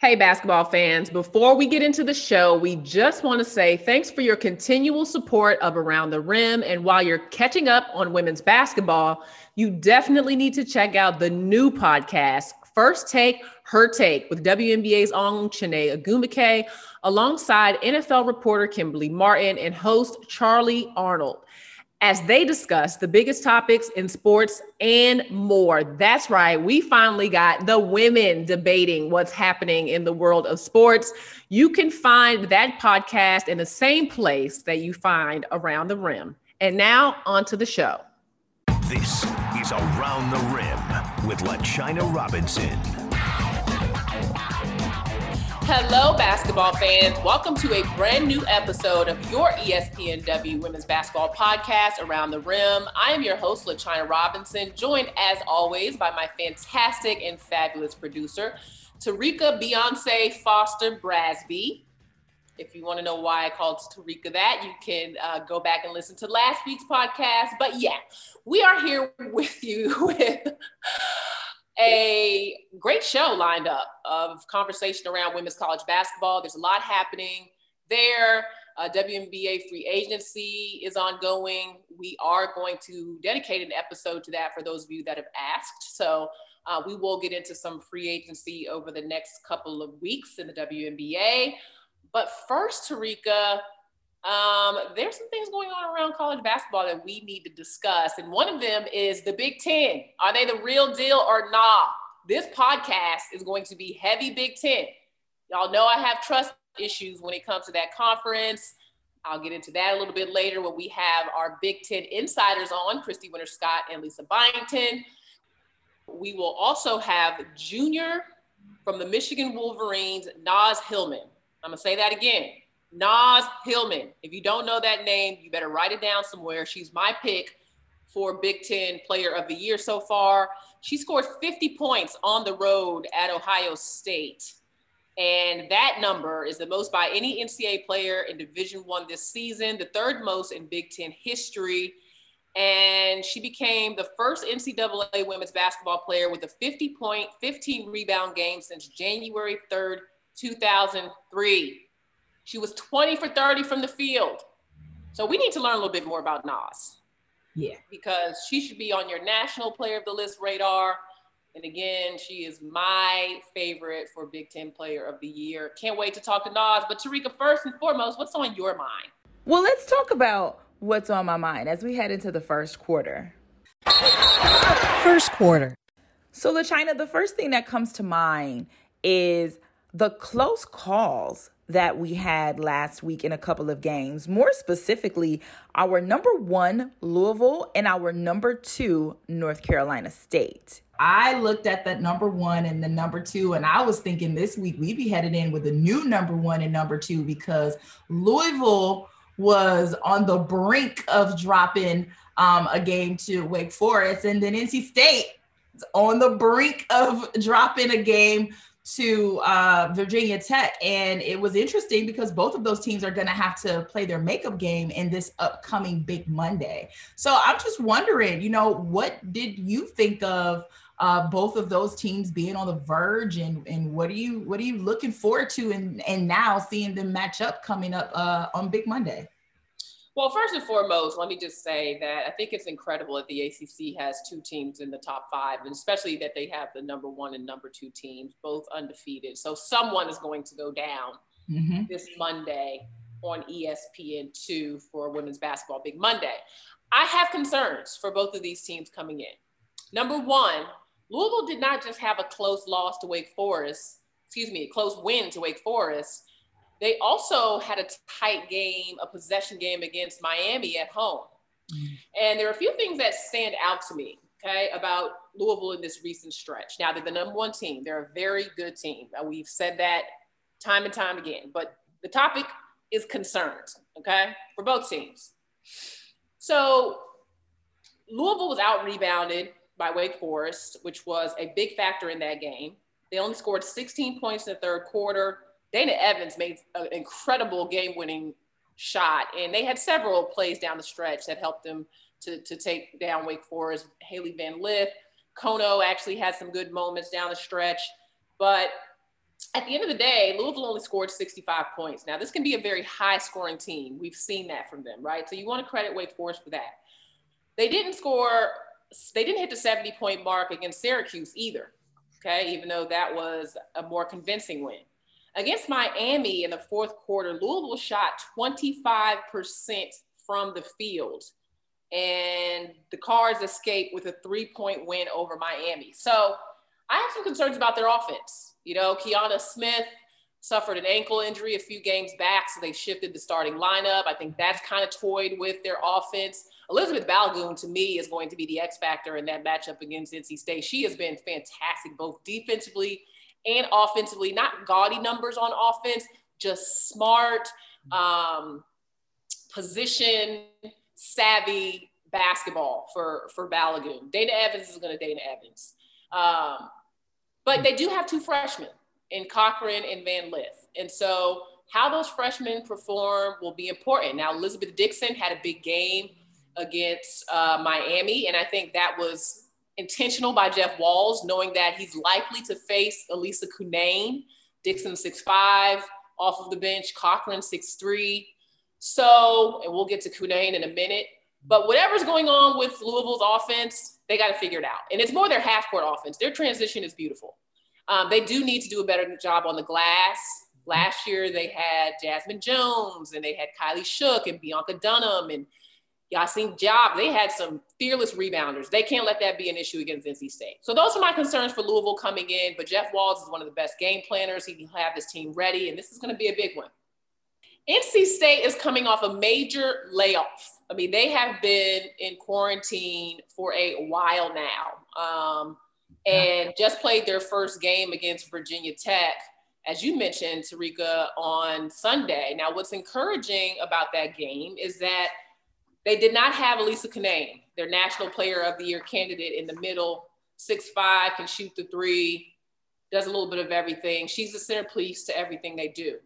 Hey, basketball fans, before we get into the show, we just want to say thanks for your continual support of Around the Rim. And while you're catching up on women's basketball, you definitely need to check out the new podcast, First Take, Her Take, with WNBA's own Chiney Ogwumike, alongside NFL reporter Kimberly Martin and host Charlie Arnold as they discuss the biggest topics in sports and more. That's right. We finally got the women debating what's happening in the world of sports. You can find that podcast in the same place that you find Around the Rim. And now, on to the show. This is Around the Rim with LaChina Robinson. Hello, basketball fans. Welcome to a brand new episode of your ESPNW Women's Basketball Podcast, Around the Rim. I am your host, LaChina Robinson, joined as always by my fantastic and fabulous producer, Terrika Beyonce Foster Brasby. If you want to know why I called Terrika that, you can uh, go back and listen to last week's podcast. But yeah, we are here with you with a great show lined up of conversation around women's college basketball. There's a lot happening there. Uh, WNBA free agency is ongoing. We are going to dedicate an episode to that for those of you that have asked. So uh, we will get into some free agency over the next couple of weeks in the WNBA. But first, Terrika, um, there's some things going on around college basketball that we need to discuss. And one of them is the Big Ten. Are they the real deal or not? This podcast is going to be heavy Big Ten. Y'all know I have trust issues when it comes to that conference. I'll get into that a little bit later when we have our Big Ten insiders on, Christy Winters-Scott and Lisa Byington. We will also have junior from the Michigan Wolverines, Naz Hillmon. I'm gonna say that again. Naz Hillmon. If you don't know that name, you better write it down somewhere. She's my pick for Big Ten Player of the Year so far. She scored 50 points on the road at Ohio State. And that number is the most by any NCAA player in Division One this season, the third most in Big Ten history. And she became the first NCAA women's basketball player with a 50 point, 15 rebound game since January 3rd, 2003. She was 20 for 30 from the field. So we need to learn a little bit more about Naz. Yeah. Because she should be on your national player of the list radar. And again, she is my favorite for Big Ten Player of the Year. Can't wait to talk to Naz. But Terrika, first and foremost, what's on your mind? Well, let's talk about what's on my mind as we head into the first quarter. First quarter. So, LaChina, the first thing that comes to mind is the close calls that we had last week in a couple of games. More specifically, our number one, Louisville, and our number two, North Carolina State. I looked at that number one and the number two, and I was thinking this week we'd be headed in with a new number one and number two because Louisville was on the brink of dropping um, a game to Wake Forest, and then NC State is on the brink of dropping a game to uh, Virginia Tech. And it was interesting because both of those teams are going to have to play their makeup game in this upcoming Big Monday. So I'm just wondering, you know, what did you think of? Uh, both of those teams being on the verge and and what are you what are you looking forward to and and now seeing them match up coming up uh, on Big Monday? Well, first and foremost, let me just say that I think it's incredible that the ACC has two teams in the top five, and especially that they have the number one and number two teams, both undefeated. So someone is going to go down mm-hmm. this Monday on ESPN2 for Women's Basketball Big Monday. I have concerns for both of these teams coming in. Number one, Louisville did not just have a close loss to Wake Forest, excuse me, a close win to Wake Forest they also had a tight game, a possession game against Miami at home. Mm. And there are a few things that stand out to me, okay, about Louisville in this recent stretch. Now, they're the number one team, they're a very good team. And we've said that time and time again, but the topic is concerns, okay, for both teams. So, Louisville was out rebounded by Wake Forest, which was a big factor in that game. They only scored 16 points in the third quarter. Dana Evans made an incredible game winning shot, and they had several plays down the stretch that helped them to, to take down Wake Forest. Hailey Van Lith, Kono actually had some good moments down the stretch, but at the end of the day, Louisville only scored 65 points. Now, this can be a very high scoring team. We've seen that from them, right? So you want to credit Wake Forest for that. They didn't score, they didn't hit the 70 point mark against Syracuse either, okay, even though that was a more convincing win. Against Miami in the fourth quarter, Louisville shot 25% from the field, and the Cards escaped with a three point win over Miami. So I have some concerns about their offense. You know, Kianna Smith suffered an ankle injury a few games back, so they shifted the starting lineup. I think that's kind of toyed with their offense. Elizabeth Balogun, to me, is going to be the X factor in that matchup against NC State. She has been fantastic, both defensively and offensively. Not gaudy numbers on offense, just smart, um, position savvy basketball for for Balogun. Dana Evans is going to Dana Evans. Um, but they do have two freshmen in Cochran and Van Lith. And so how those freshmen perform will be important. Now, Elizabeth Dixon had a big game against uh, Miami, and I think that was intentional by Jeff Walz, knowing that he's likely to face Elissa Cunane, Dixon 6'5", off of the bench, Cochran 6'3". So, and we'll get to Cunane in a minute. But whatever's going on with Louisville's offense, they got to figure it out. And it's more their half court offense. Their transition is beautiful. Um, they do need to do a better job on the glass. Last year, they had Jazmine Jones and they had Kylie Shook and Bionca Dunham and Yacine Diop. They had some fearless rebounders. They can't let that be an issue against NC State. So those are my concerns for Louisville coming in. But Jeff Walz is one of the best game planners. He can have his team ready, and this is going to be a big one. NC State is coming off a major layoff. I mean, they have been in quarantine for a while now um, and just played their first game against Virginia Tech, as you mentioned, Terrika, on Sunday. Now, what's encouraging about that game is that they did not have Elissa Cunane, their National Player of the Year candidate in the middle, six five, can shoot the three, does a little bit of everything. She's the centerpiece to everything they do.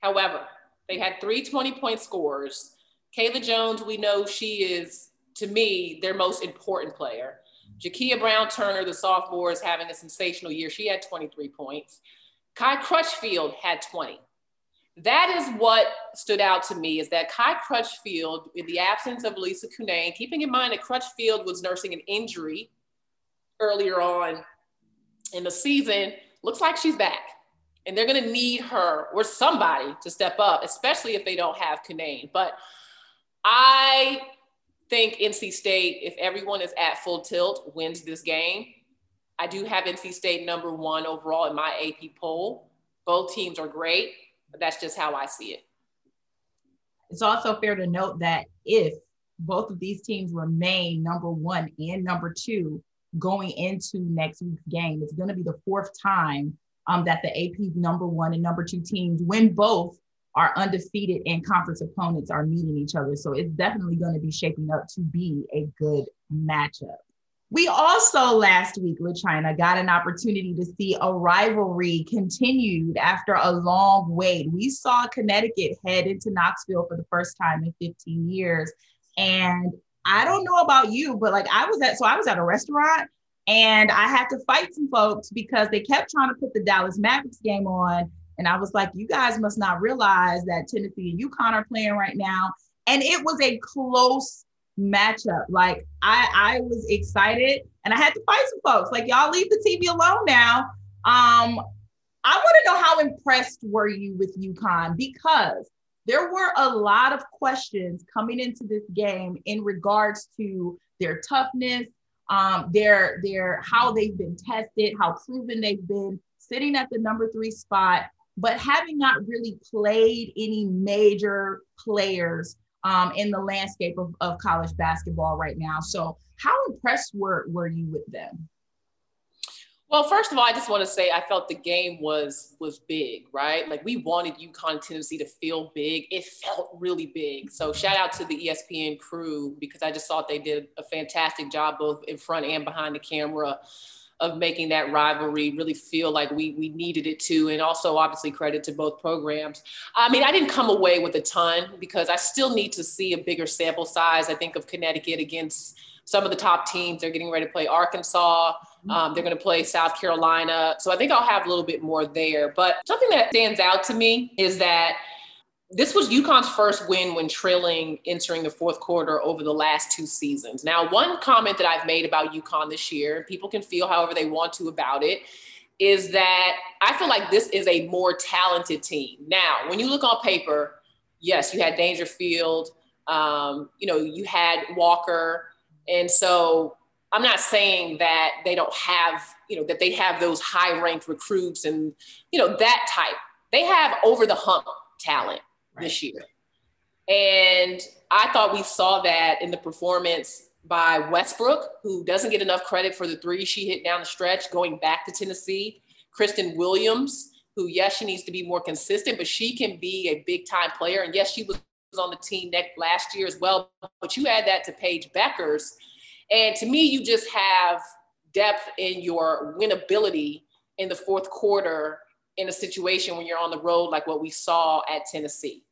However, they had three 20 point scores. Kayla Jones, we know she is, to me, their most important player. Jakia Brown Turner, the sophomore, is having a sensational year. She had 23 points. Kai Crutchfield had 20. That is what stood out to me is that Kai Crutchfield, in the absence of Lisa Cunane, keeping in mind that Crutchfield was nursing an injury earlier on in the season, looks like she's back and they're going to need her or somebody to step up, especially if they don't have Cunane. But I think NC State, if everyone is at full tilt, wins this game. I do have NC State number one overall in my AP poll. Both teams are great, that's just how I see it. It's also fair to note that if both of these teams remain number one and number two going into next week's game, it's going to be the fourth time um, that the AP number one and number two teams, when both are undefeated and conference opponents are meeting each other. So it's definitely going to be shaping up to be a good matchup. We also last week, LaChina, got an opportunity to see a rivalry continued after a long wait. We saw Connecticut head into Knoxville for the first time in 15 years. And I don't know about you, but like I was at, so I was at a restaurant and I had to fight some folks because they kept trying to put the Dallas Mavericks game on. And I was like, you guys must not realize that Tennessee and UConn are playing right now. And it was a close matchup. Like I, I was excited and I had to fight some folks. Like, y'all leave the TV alone now. Um, I want to know how impressed were you with UConn because there were a lot of questions coming into this game in regards to their toughness, um, their their how they've been tested, how proven they've been, sitting at the number three spot, but having not really played any major players um, in the landscape of, of college basketball right now. So, how impressed were were you with them? Well, first of all, I just want to say I felt the game was was big, right? Like we wanted UConn Tennessee to feel big. It felt really big. So shout out to the ESPN crew because I just thought they did a fantastic job both in front and behind the camera. Of making that rivalry really feel like we we needed it to and also obviously credit to both programs. I mean i didn't come away with a ton because i still need to see a bigger sample size. I think of connecticut against some of the top teams. They're getting ready to play arkansas. Um, they're going to play south carolina. So i think i'll have a little bit more there. But something that stands out to me is that this was UConn's first win when trailing entering the fourth quarter over the last two seasons. Now, one comment that I've made about UConn this year, people can feel however they want to about it, is that I feel like this is a more talented team. Now, when you look on paper, yes, you had Dangerfield, um, you know, you had Walker. And so I'm not saying that they don't have, you know, that they have those high ranked recruits and, you know, that type. They have over the hump talent this year. And I thought we saw that in the performance by Westbrook, who doesn't get enough credit for the three she hit down the stretch going back to Tennessee. Christyn Williams, who, yes, she needs to be more consistent, but she can be a big time player. And yes, she was on the team last year as well. But you add that to Paige Bueckers. And to me, you just have depth in your winnability in the fourth quarter in a situation when you're on the road like what we saw at Tennessee.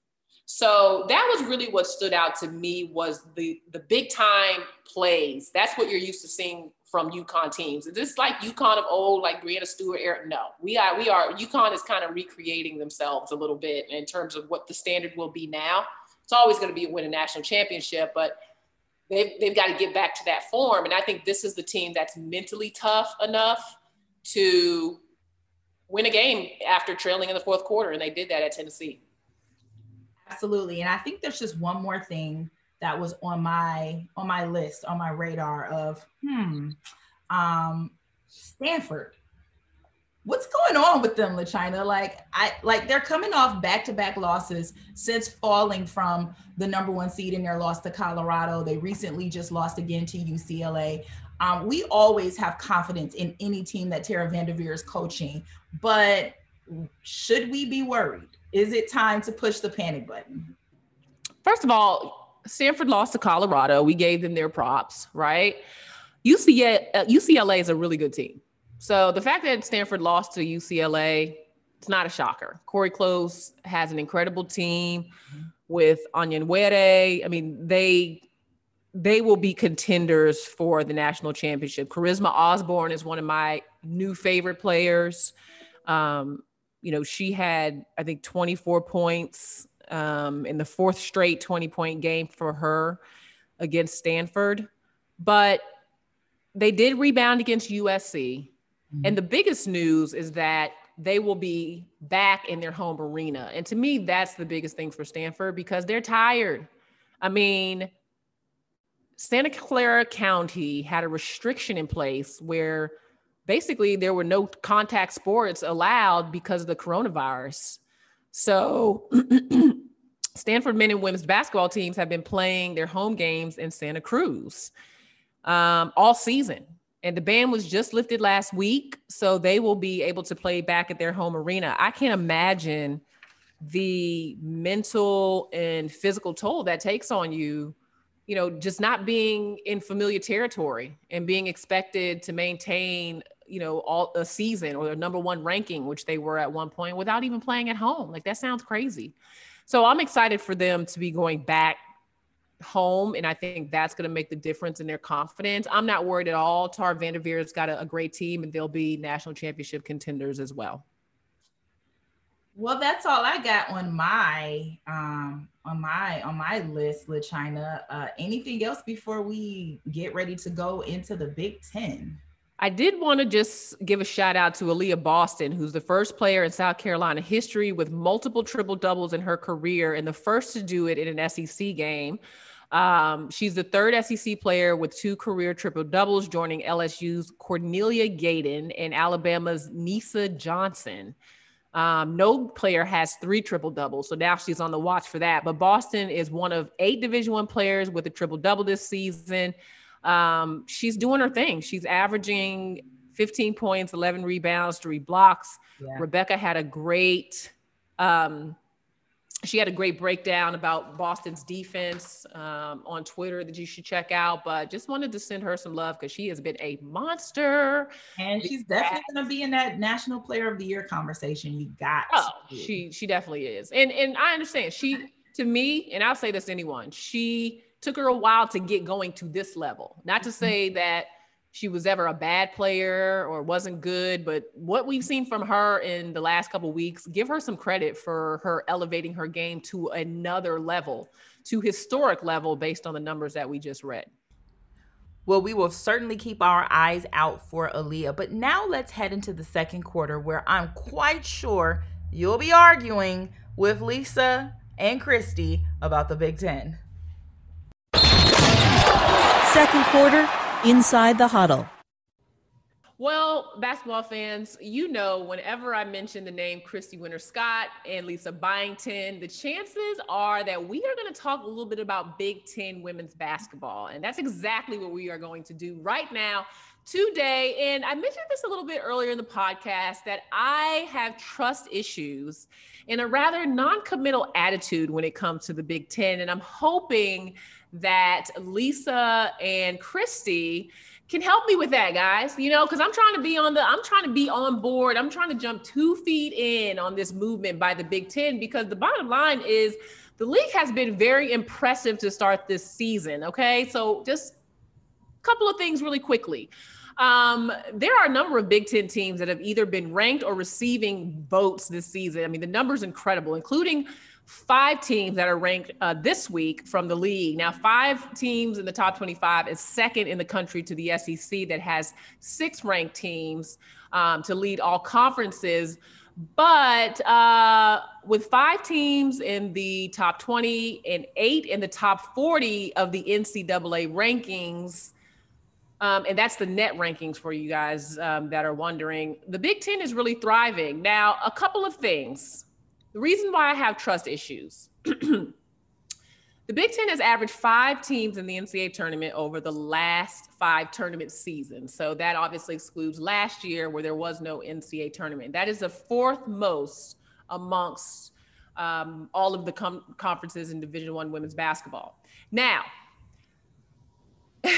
So that was really what stood out to me was the the big time plays. That's what you're used to seeing from UConn teams. Is this like UConn of old, like Breanna Stewart era? No, we are we are UConn is kind of recreating themselves a little bit in terms of what the standard will be now. It's always going to be win a national championship, but they've they've got to get back to that form. And I think this is the team that's mentally tough enough to win a game after trailing in the fourth quarter, and they did that at Tennessee. Absolutely, and I think there's just one more thing that was on my on my list on my radar of hmm, um, Stanford. What's going on with them, LaChina? Like I like they're coming off back-to-back losses since falling from the number one seed in their loss to Colorado. They recently just lost again to UCLA. Um, we always have confidence in any team that Tara Vanderveer is coaching, but should we be worried? Is it time to push the panic button? First of all, Stanford lost to Colorado. We gave them their props, right? UCLA, uh, UCLA is a really good team. So the fact that Stanford lost to UCLA, it's not a shocker. Cori Close has an incredible team with Onyenwere. I mean, they they will be contenders for the national championship. Charisma Osborne is one of my new favorite players. Um, you know, she had, I think, 24 points um, in the fourth straight 20 point game for her against Stanford. But they did rebound against USC. Mm-hmm. And the biggest news is that they will be back in their home arena. And to me, that's the biggest thing for Stanford because they're tired. I mean, Santa Clara County had a restriction in place where basically there were no contact sports allowed because of the coronavirus. So Stanford men and women's basketball teams have been playing their home games in Santa Cruz um, all season. And the ban was just lifted last week. So they will be able to play back at their home arena. I can't imagine the mental and physical toll that takes on you you know, just not being in familiar territory and being expected to maintain, you know, all a season or a number one ranking, which they were at one point without even playing at home. Like that sounds crazy. So I'm excited for them to be going back home. And I think that's going to make the difference in their confidence. I'm not worried at all. Tar Vanderveer's got a, a great team and they'll be national championship contenders as well. Well, that's all I got on my um on my on my list, LaChina. Uh anything else before we get ready to go into the Big Ten? I did want to just give a shout out to Aliyah Boston, who's the first player in South Carolina history with multiple triple doubles in her career and the first to do it in an SEC game. Um, she's the third SEC player with two career triple doubles, joining LSU's Cornelia Gayden and Alabama's Nisa Johnson. Um, no player has three triple doubles, so now she's on the watch for that. But Boston is one of eight Division One players with a triple double this season. Um, she's doing her thing. She's averaging 15 points, 11 rebounds, three blocks. Yeah. Rebecca had a great um, she had a great breakdown about Boston's defense um, on Twitter that you should check out. But just wanted to send her some love because she has been a monster. And she's definitely going to be in that National Player of the Year conversation. You got. Oh, she she definitely is. And and I understand she to me, and I'll say this to anyone, she took her a while to get going to this level. Not to mm-hmm. say that she was ever a bad player or wasn't good, but what we've seen from her in the last couple weeks, give her some credit for her elevating her game to another level, to historic level based on the numbers that we just read. Well, we will certainly keep our eyes out for Aliyah. But now let's head into the second quarter where I'm quite sure you'll be arguing with Lisa and Christy about the Big Ten. Second quarter, inside the huddle. Well, basketball fans, you know, whenever I mention the name Christy Winters-Scott and Lisa Byington, the chances are that we are going to talk a little bit about Big Ten women's basketball. And that's exactly what we are going to do right now, today. And I mentioned this a little bit earlier in the podcast that I have trust issues and a rather non committal attitude when it comes to the Big Ten. And I'm hoping that Lisa and Christy can help me with that, guys. You know, because I'm trying to be on the, I'm trying to be on board. I'm trying to jump two feet in on this movement by the Big Ten because the bottom line is the league has been very impressive to start this season. Okay, so just a couple of things really quickly. Um, there are a number of Big Ten teams that have either been ranked or receiving votes this season. I mean, the number's incredible, including five teams that are ranked uh, this week from the league. Now, five teams in the top 25 is second in the country to the SEC that has six ranked teams um, to lead all conferences. But uh, with five teams in the top 20 and eight in the top 40 of the NCAA rankings, um, and that's the net rankings for you guys um, that are wondering. The Big Ten is really thriving. Now, a couple of things. The reason why I have trust issues the Big Ten has averaged five teams in the NCAA tournament over the last five tournament seasons. So that obviously excludes last year where there was no NCAA tournament. That is the fourth most amongst um, all of the com- conferences in Division One women's basketball. Now,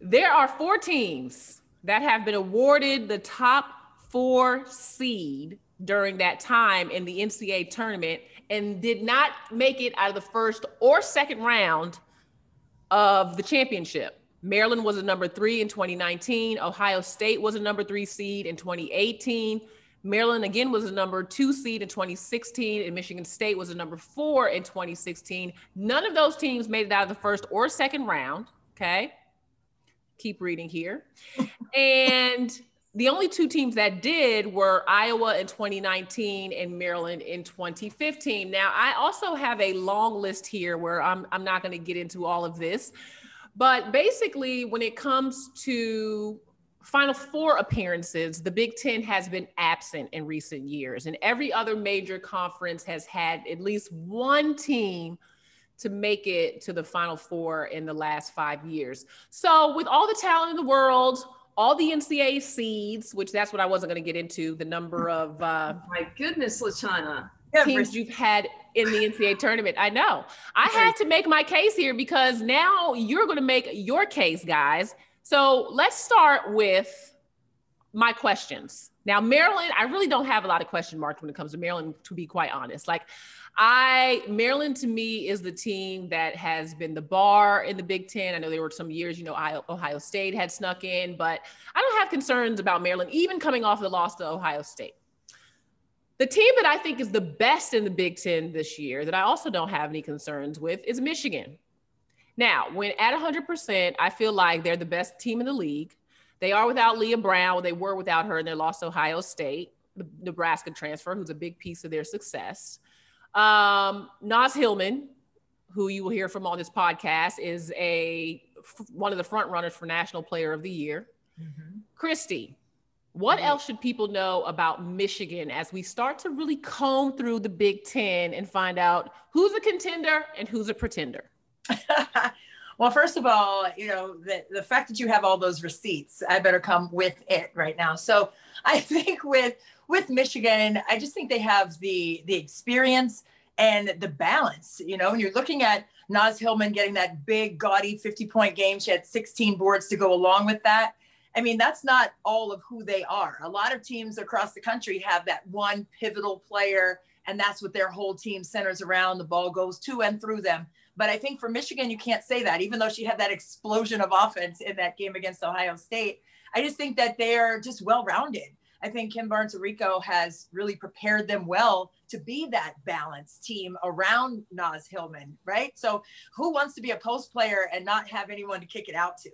there are four teams that have been awarded the top four seed during that time in the NCAA tournament and did not make it out of the first or second round of the championship. Maryland was a number three in 2019. Ohio State was a number three seed in 2018. Maryland again was a number two seed in 2016, and Michigan State was a number four in 2016. None of those teams made it out of the first or second round. Okay. Keep reading here. and the only two teams that did were Iowa in 2019 and Maryland in 2015. Now, I also have a long list here where I'm, I'm not going to get into all of this. But basically, when it comes to Final Four appearances, the Big Ten has been absent in recent years. And every other major conference has had at least one team to make it to the Final Four in the last five years. So, with all the talent in the world, all the NCAA seeds, which that's what I wasn't going to get into, the number of uh, my goodness, LaChina teams you've had in the NCAA tournament. I know. I had to make my case here because now you're going to make your case, guys. So let's start with my questions. Now, Maryland, I really don't have a lot of question marks when it comes to Maryland, to be quite honest. Like, I Maryland to me is the team that has been the bar in the Big Ten. I know there were some years, you know, Ohio State had snuck in, but I don't have concerns about Maryland, even coming off the loss to Ohio State. The team that I think is the best in the Big Ten this year, that I also don't have any concerns with, is Michigan. Now, when at 100%, I feel like they're the best team in the league. They are without Leah Brown. They were without her, and they lost Ohio State, the Nebraska transfer, who's a big piece of their success. Um, Naz Hillmon, who you will hear from on this podcast, is a one of the front runners for National Player of the Year. Mm-hmm. Christy, what mm-hmm. else should people know about Michigan as we start to really comb through the Big Ten and find out who's a contender and who's a pretender? well, first of all, you know, the, the fact that you have all those receipts, I better come with it right now. So I think with with Michigan, I just think they have the the experience and the balance. You know, when you're looking at Naz Hillmon getting that big, gaudy 50 point game, she had 16 boards to go along with that. I mean, that's not all of who they are. A lot of teams across the country have that one pivotal player, and that's what their whole team centers around. The ball goes to and through them. But I think for Michigan, you can't say that, even though she had that explosion of offense in that game against Ohio State. I just think that they're just well rounded. I think Kim Barnes Arico has really prepared them well to be that balanced team around Naz Hillmon, right? So, who wants to be a post player and not have anyone to kick it out to?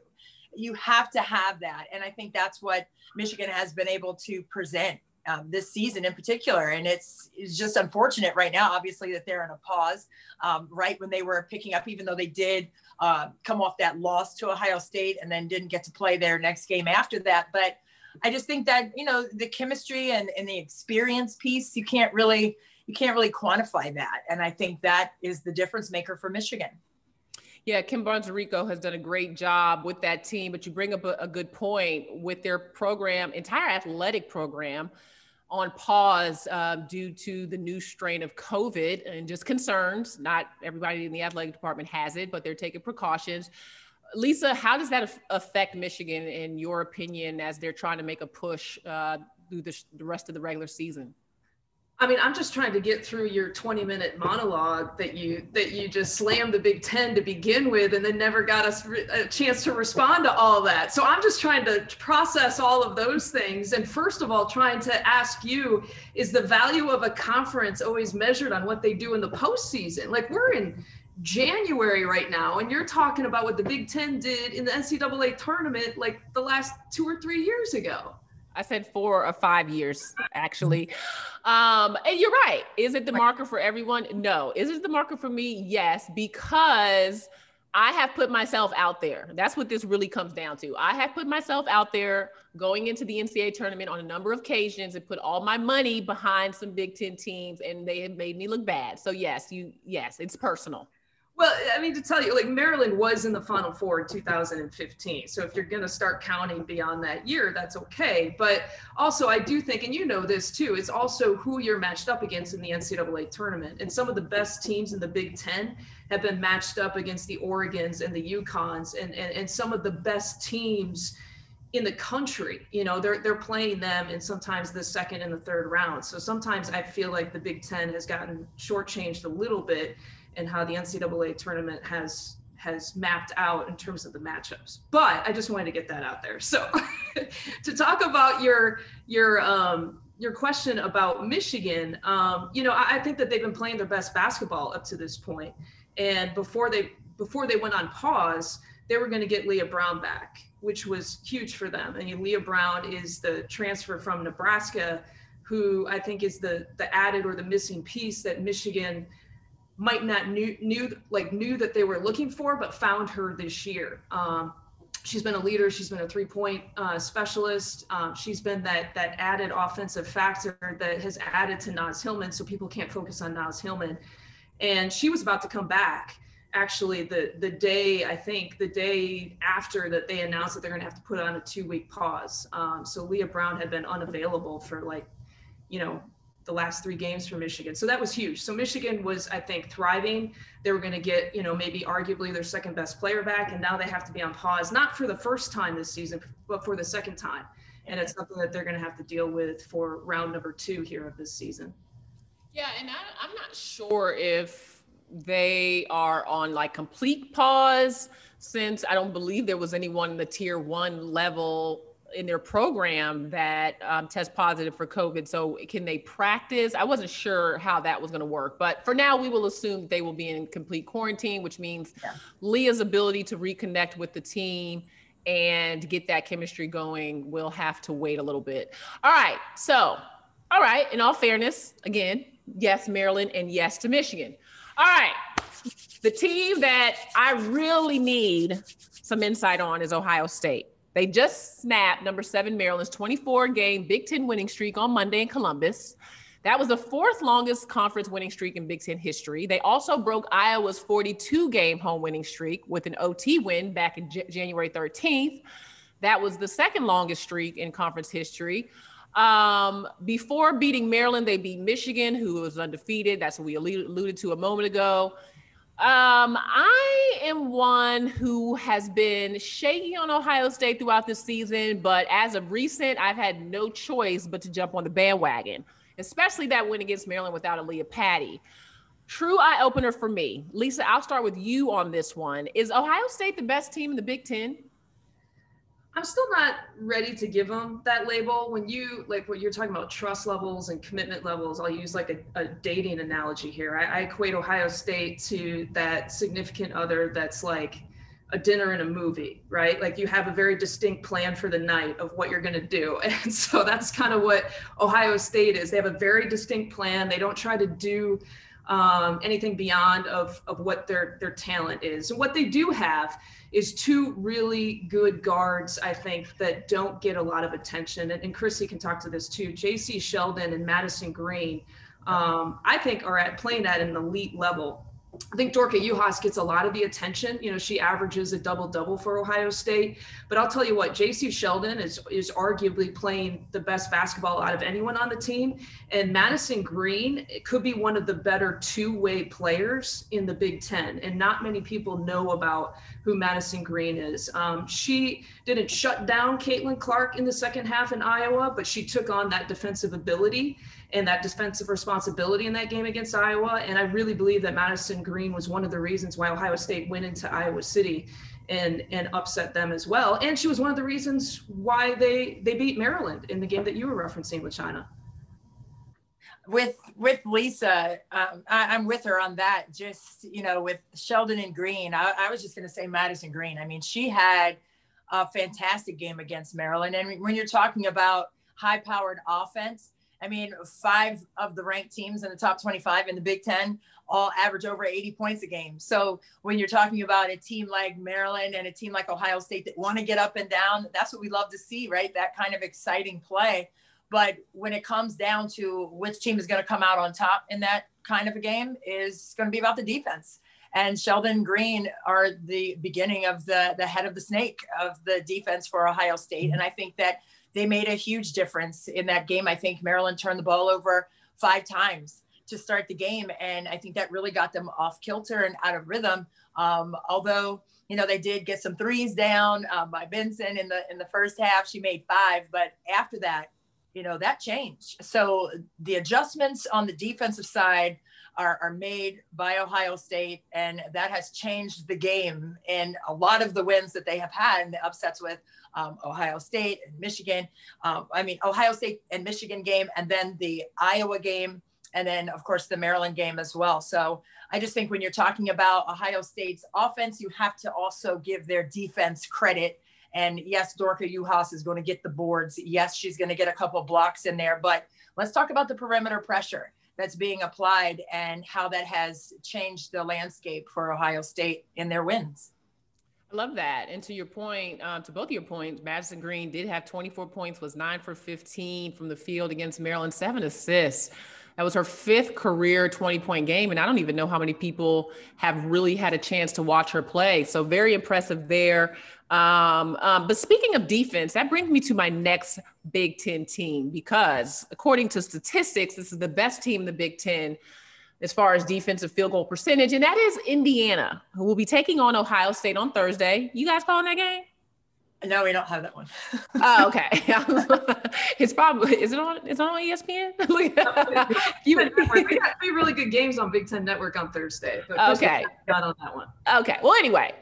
You have to have that. And I think that's what Michigan has been able to present um, this season in particular. And it's, it's just unfortunate right now, obviously, that they're in a pause um, right when they were picking up, even though they did uh, come off that loss to Ohio State and then didn't get to play their next game after that. But I just think that, you know, the chemistry and, and the experience piece, you can't really, you can't really quantify that. And I think that is the difference maker for Michigan. Yeah, Kim Barnes Arico has done a great job with that team, but you bring up a, a good point with their program, entire athletic program on pause uh, due to the new strain of COVID and just concerns. Not everybody in the athletic department has it, but they're taking precautions. Lisa, how does that affect Michigan, in your opinion, as they're trying to make a push uh, through the, the rest of the regular season? I mean, I'm just trying to get through your 20 minute monologue that you that you just slammed the Big Ten to begin with, and then never got us a chance to respond to all that. So I'm just trying to process all of those things, and first of all, trying to ask you: Is the value of a conference always measured on what they do in the postseason? Like we're in January right now, and you're talking about what the Big Ten did in the NCAA tournament like the last two or three years ago. I said four or five years, actually. Um, and you're right. Is it the marker for everyone? No. Is it the marker for me? Yes, because I have put myself out there. That's what this really comes down to. I have put myself out there going into the NCAA tournament on a number of occasions and put all my money behind some Big Ten teams, and they have made me look bad. So yes, you yes, it's personal. Well, I mean, to tell you, like Maryland was in the Final Four in 2015. So if you're going to start counting beyond that year, that's okay. But also, I do think, and you know this too, it's also who you're matched up against in the NCAA tournament. And some of the best teams in the Big Ten have been matched up against the Oregons and the UConns and, and, and some of the best teams in the country. You know, they're they're playing them in sometimes the second and the third round. So sometimes I feel like the Big Ten has gotten shortchanged a little bit and how the NCAA tournament has has mapped out in terms of the matchups. But I just wanted to get that out there. So to talk about your your um, your question about Michigan, um, you know, I, I, think that they've been playing their best basketball up to this point. And before they before they went on pause, they were going to get Leah Brown back, which was huge for them. And Leah Brown is the transfer from Nebraska, who I think is the the added or the missing piece that Michigan might not knew knew like knew that they were looking for, but found her this year. Um, she's been a leader. She's been a three point uh, specialist. Um, she's been that that added offensive factor that has added to Naz Hillmon, so people can't focus on Naz Hillmon. And she was about to come back. Actually, the the day I think the day after that they announced that they're going to have to put on a two week pause. Um, so Leah Brown had been unavailable for like, you know, the last three games for Michigan. So that was huge. So Michigan was, I think, thriving. They were going to get, you know, maybe arguably their second best player back, and now they have to be on pause, not for the first time this season, but for the second time. And it's something that they're going to have to deal with for round number two here of this season. Yeah, and I, I'm not sure if they are on like complete pause since I don't believe there was anyone in the tier one level in their program that um, test positive for COVID. So can they practice? I wasn't sure how that was going to work, but for now, we will assume that they will be in complete quarantine, which means yeah. Leah's ability to reconnect with the team and get that chemistry going will have to wait a little bit. All right. So, all right. In all fairness, again, yes, Maryland, and yes to Michigan. All right. The team that I really need some insight on is Ohio State. They just snapped number seven Maryland's 24 game Big Ten winning streak on Monday in Columbus. That was the fourth longest conference winning streak in Big Ten history. They also broke Iowa's 42 game home winning streak with an OT win back in J- January 13th. That was the second longest streak in conference history. Um, before beating Maryland, they beat Michigan, who was undefeated. That's what we alluded to a moment ago. Um, I am one who has been shaky on Ohio State throughout the season, but as of recent, I've had no choice but to jump on the bandwagon, especially that win against Maryland without Aaliyah Patty. True eye opener for me. Lisa, I'll start with you on this one. Is Ohio State the best team in the Big Ten? I'm still not ready to give them that label. When you like what you're talking about trust levels and commitment levels, I'll use like a, a dating analogy here. I, I, equate Ohio State to that significant other that's like a dinner and a movie, right? Like you have a very distinct plan for the night of what you're going to do. And so that's kind of what Ohio State is. They have a very distinct plan. They don't try to do um, anything beyond of, of what their, their talent is. And what they do have is two really good guards, I think, that don't get a lot of attention. And, and Chrissy can talk to this too. Jacy Sheldon and Madison Greene, um, I think, are at playing at an elite level. I think Dorka Juhász gets a lot of the attention. You know, she averages a double double for Ohio State. But I'll tell you what, Jacy Sheldon is is arguably playing the best basketball out of anyone on the team. And Madison Greene could be one of the better two way players in the Big Ten. And not many people know about who Madison Greene is. Um, she didn't shut down Caitlin Clark in the second half in Iowa, but she took on that defensive ability and that defensive responsibility in that game against Iowa. And I really believe that Madison Greene was one of the reasons why Ohio State went into Iowa City and and upset them as well. And she was one of the reasons why they they beat Maryland in the game that you were referencing with China. With with Lisa, um, I, am with her on that. Just you know, with Sheldon and Greene, I, I was just going to say Madison Greene. I mean, she had a fantastic game against Maryland. And when you're talking about high powered offense, I mean, five of the ranked teams in the top 25 in the Big Ten all average over 80 points a game. So when you're talking about a team like Maryland and a team like Ohio State that want to get up and down, that's what we love to see, right? That kind of exciting play. But when it comes down to which team is going to come out on top in that kind of a game is going to be about the defense. And Sheldon Greene are the beginning of the the head of the snake of the defense for Ohio State. And I think that they made a huge difference in that game. I think Maryland turned the ball over five times to start the game, and I think that really got them off kilter and out of rhythm. Um, although you know they did get some threes down uh, by Benzan in the in the first half, she made five, but after that, you know that changed. So the adjustments on the defensive side are, are made by Ohio State, and that has changed the game in a lot of the wins that they have had and the upsets with um, Ohio State and Michigan. Um, I mean, Ohio State and Michigan game, and then the Iowa game, and then, of course, the Maryland game as well. So I just think when you're talking about Ohio State's offense, you have to also give their defense credit. And yes, Dorka Juhász is going to get the boards. Yes, she's going to get a couple blocks in there. But let's talk about the perimeter pressure that's being applied and how that has changed the landscape for Ohio State in their wins. I love that. And to your point, um, to both of your points, Madison Greene did have 24 points, was nine for 15 from the field against Maryland, seven assists. That was her fifth career 20 point game. And I don't even know how many people have really had a chance to watch her play. So, very impressive there. Um, um, but speaking of defense, that brings me to my next Big Ten team because, according to statistics, this is the best team in the Big Ten as far as defensive field goal percentage, and that is Indiana, who will be taking on Ohio State on Thursday. You guys calling that game? No, we don't have that one. oh, okay. it's probably is it on is it on ESPN? you we got three really good games on Big Ten Network on Thursday. okay, not on that one. Okay. Well, anyway,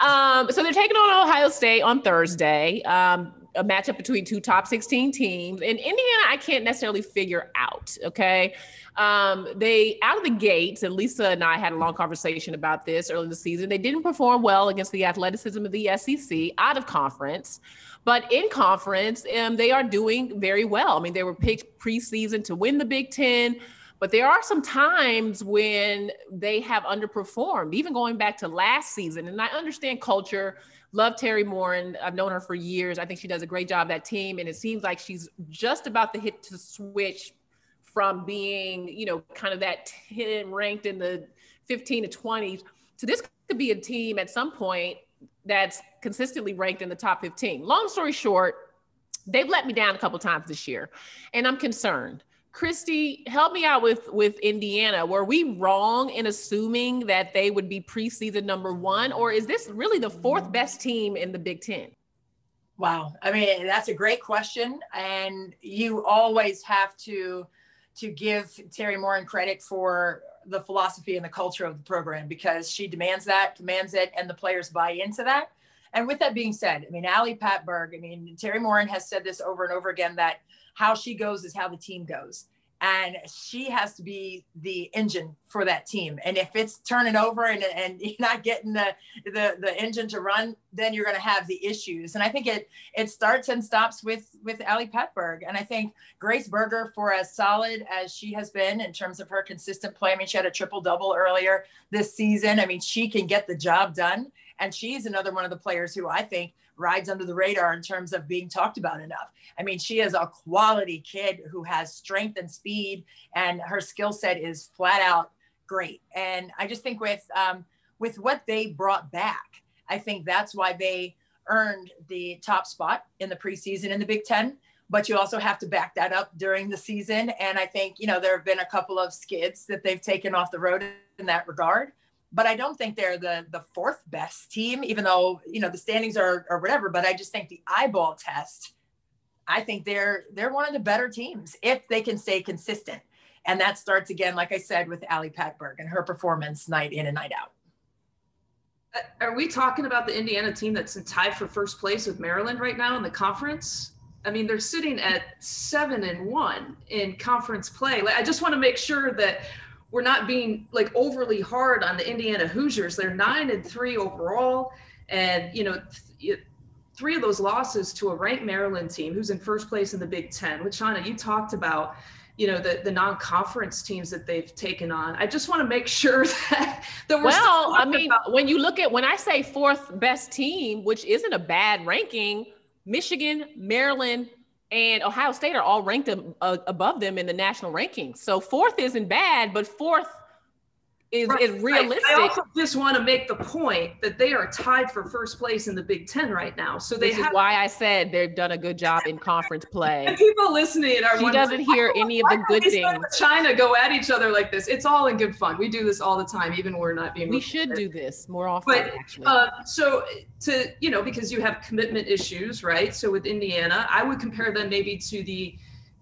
um, so they're taking on Ohio State on Thursday. Um, a matchup between two top 16 teams. In Indiana, I can't necessarily figure out. Okay. Um, they out of the gates, and Lisa and I had a long conversation about this early in the season. They didn't perform well against the athleticism of the SEC out of conference. But in conference, um, they are doing very well. I mean, they were picked preseason to win the Big Ten, but there are some times when they have underperformed, even going back to last season. And I understand culture Love Teri Moren. I've known her for years. I think she does a great job that team, and it seems like she's just about to hit to switch from being, you know, kind of that 10 ranked in the 15 to 20s to this could be a team at some point that's consistently ranked in the top 15. Long story short, they've let me down a couple times this year, and I'm concerned. Christy, help me out with with Indiana. Were we wrong in assuming that they would be preseason number one, or is this really the fourth best team in the Big Ten? Wow, I mean that's a great question, and you always have to to give Teri Moren credit for the philosophy and the culture of the program because she demands that, demands it, and the players buy into that. And with that being said, I mean, Ali Patberg, I mean, Teri Moren has said this over and over again that how she goes is how the team goes. And she has to be the engine for that team. And if it's turning over and, and you're not getting the, the, the engine to run, then you're going to have the issues. And I think it it starts and stops with with Ali Patberg. And I think Grace Berger, for as solid as she has been in terms of her consistent play, I mean, she had a triple double earlier this season. I mean, she can get the job done. And she's another one of the players who I think rides under the radar in terms of being talked about enough. I mean, she is a quality kid who has strength and speed, and her skill set is flat out great. And I just think with um, with what they brought back, I think that's why they earned the top spot in the preseason in the Big Ten. But you also have to back that up during the season. And I think, you know, there have been a couple of skids that they've taken off the road in that regard but I don't think they're the the fourth best team, even though you know the standings are or whatever. But I just think the eyeball test, I think they're they're one of the better teams if they can stay consistent, and that starts again, like I said, with Ali Patberg and her performance night in and night out. Uh, are we talking about the Indiana team that's in tied for first place with Maryland right now in the conference? I mean, they're sitting at seven and one in conference play. I just want to make sure that we're not being like overly hard on the Indiana Hoosiers. They're nine and three overall, and you know, th- three of those losses to a ranked Maryland team who's in first place in the Big Ten. Which Shauna, you talked about, you know, the the non-conference teams that they've taken on. I just want to make sure that that we're. Well, I mean, about- when you look at when I say fourth best team, which isn't a bad ranking, Michigan, Maryland, and Ohio State are all ranked uh, above them in the national rankings. So fourth isn't bad, but fourth is, right. is realistic. I also just want to make the point that they are tied for first place in the Big Ten right now. So they Which have- is why I said they've done a good job in conference play. And people listening are she doesn't hear any of the good things. China go at each other like this. It's all in good fun. We do this all the time, even when we're not being. We should do this more often. But actually. Uh, so to you know, because you have commitment issues, right? So with Indiana, I would compare them maybe to the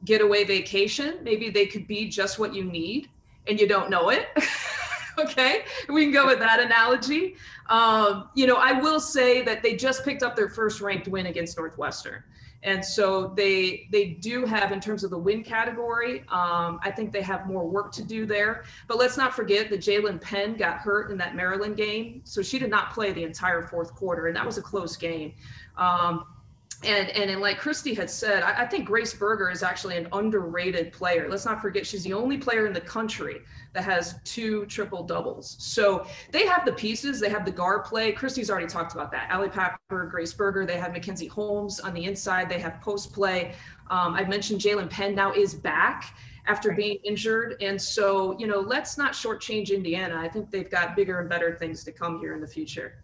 getaway vacation. Maybe they could be just what you need, and you don't know it. okay? We can go with that analogy. Um, you know i will say that they just picked up their first ranked win against northwestern. And so they they do have in terms of the win category um, i think they have more work to do there. But let's not forget that Jaelynn Penn got hurt in that maryland game. So she did not play the entire fourth quarter and that was a close game. Um, and, and and like Christy had said, I, I, think Grace Berger is actually an underrated player. Let's not forget she's the only player in the country that has two triple doubles. So they have the pieces, they have the guard play. Christy's already talked about that. Ali Patberg, Grace Berger, they have Mackenzie Holmes on the inside, they have post play. Um, I mentioned Jaelynn Penn now is back after being injured. And so, you know, let's not shortchange Indiana. I think they've got bigger and better things to come here in the future.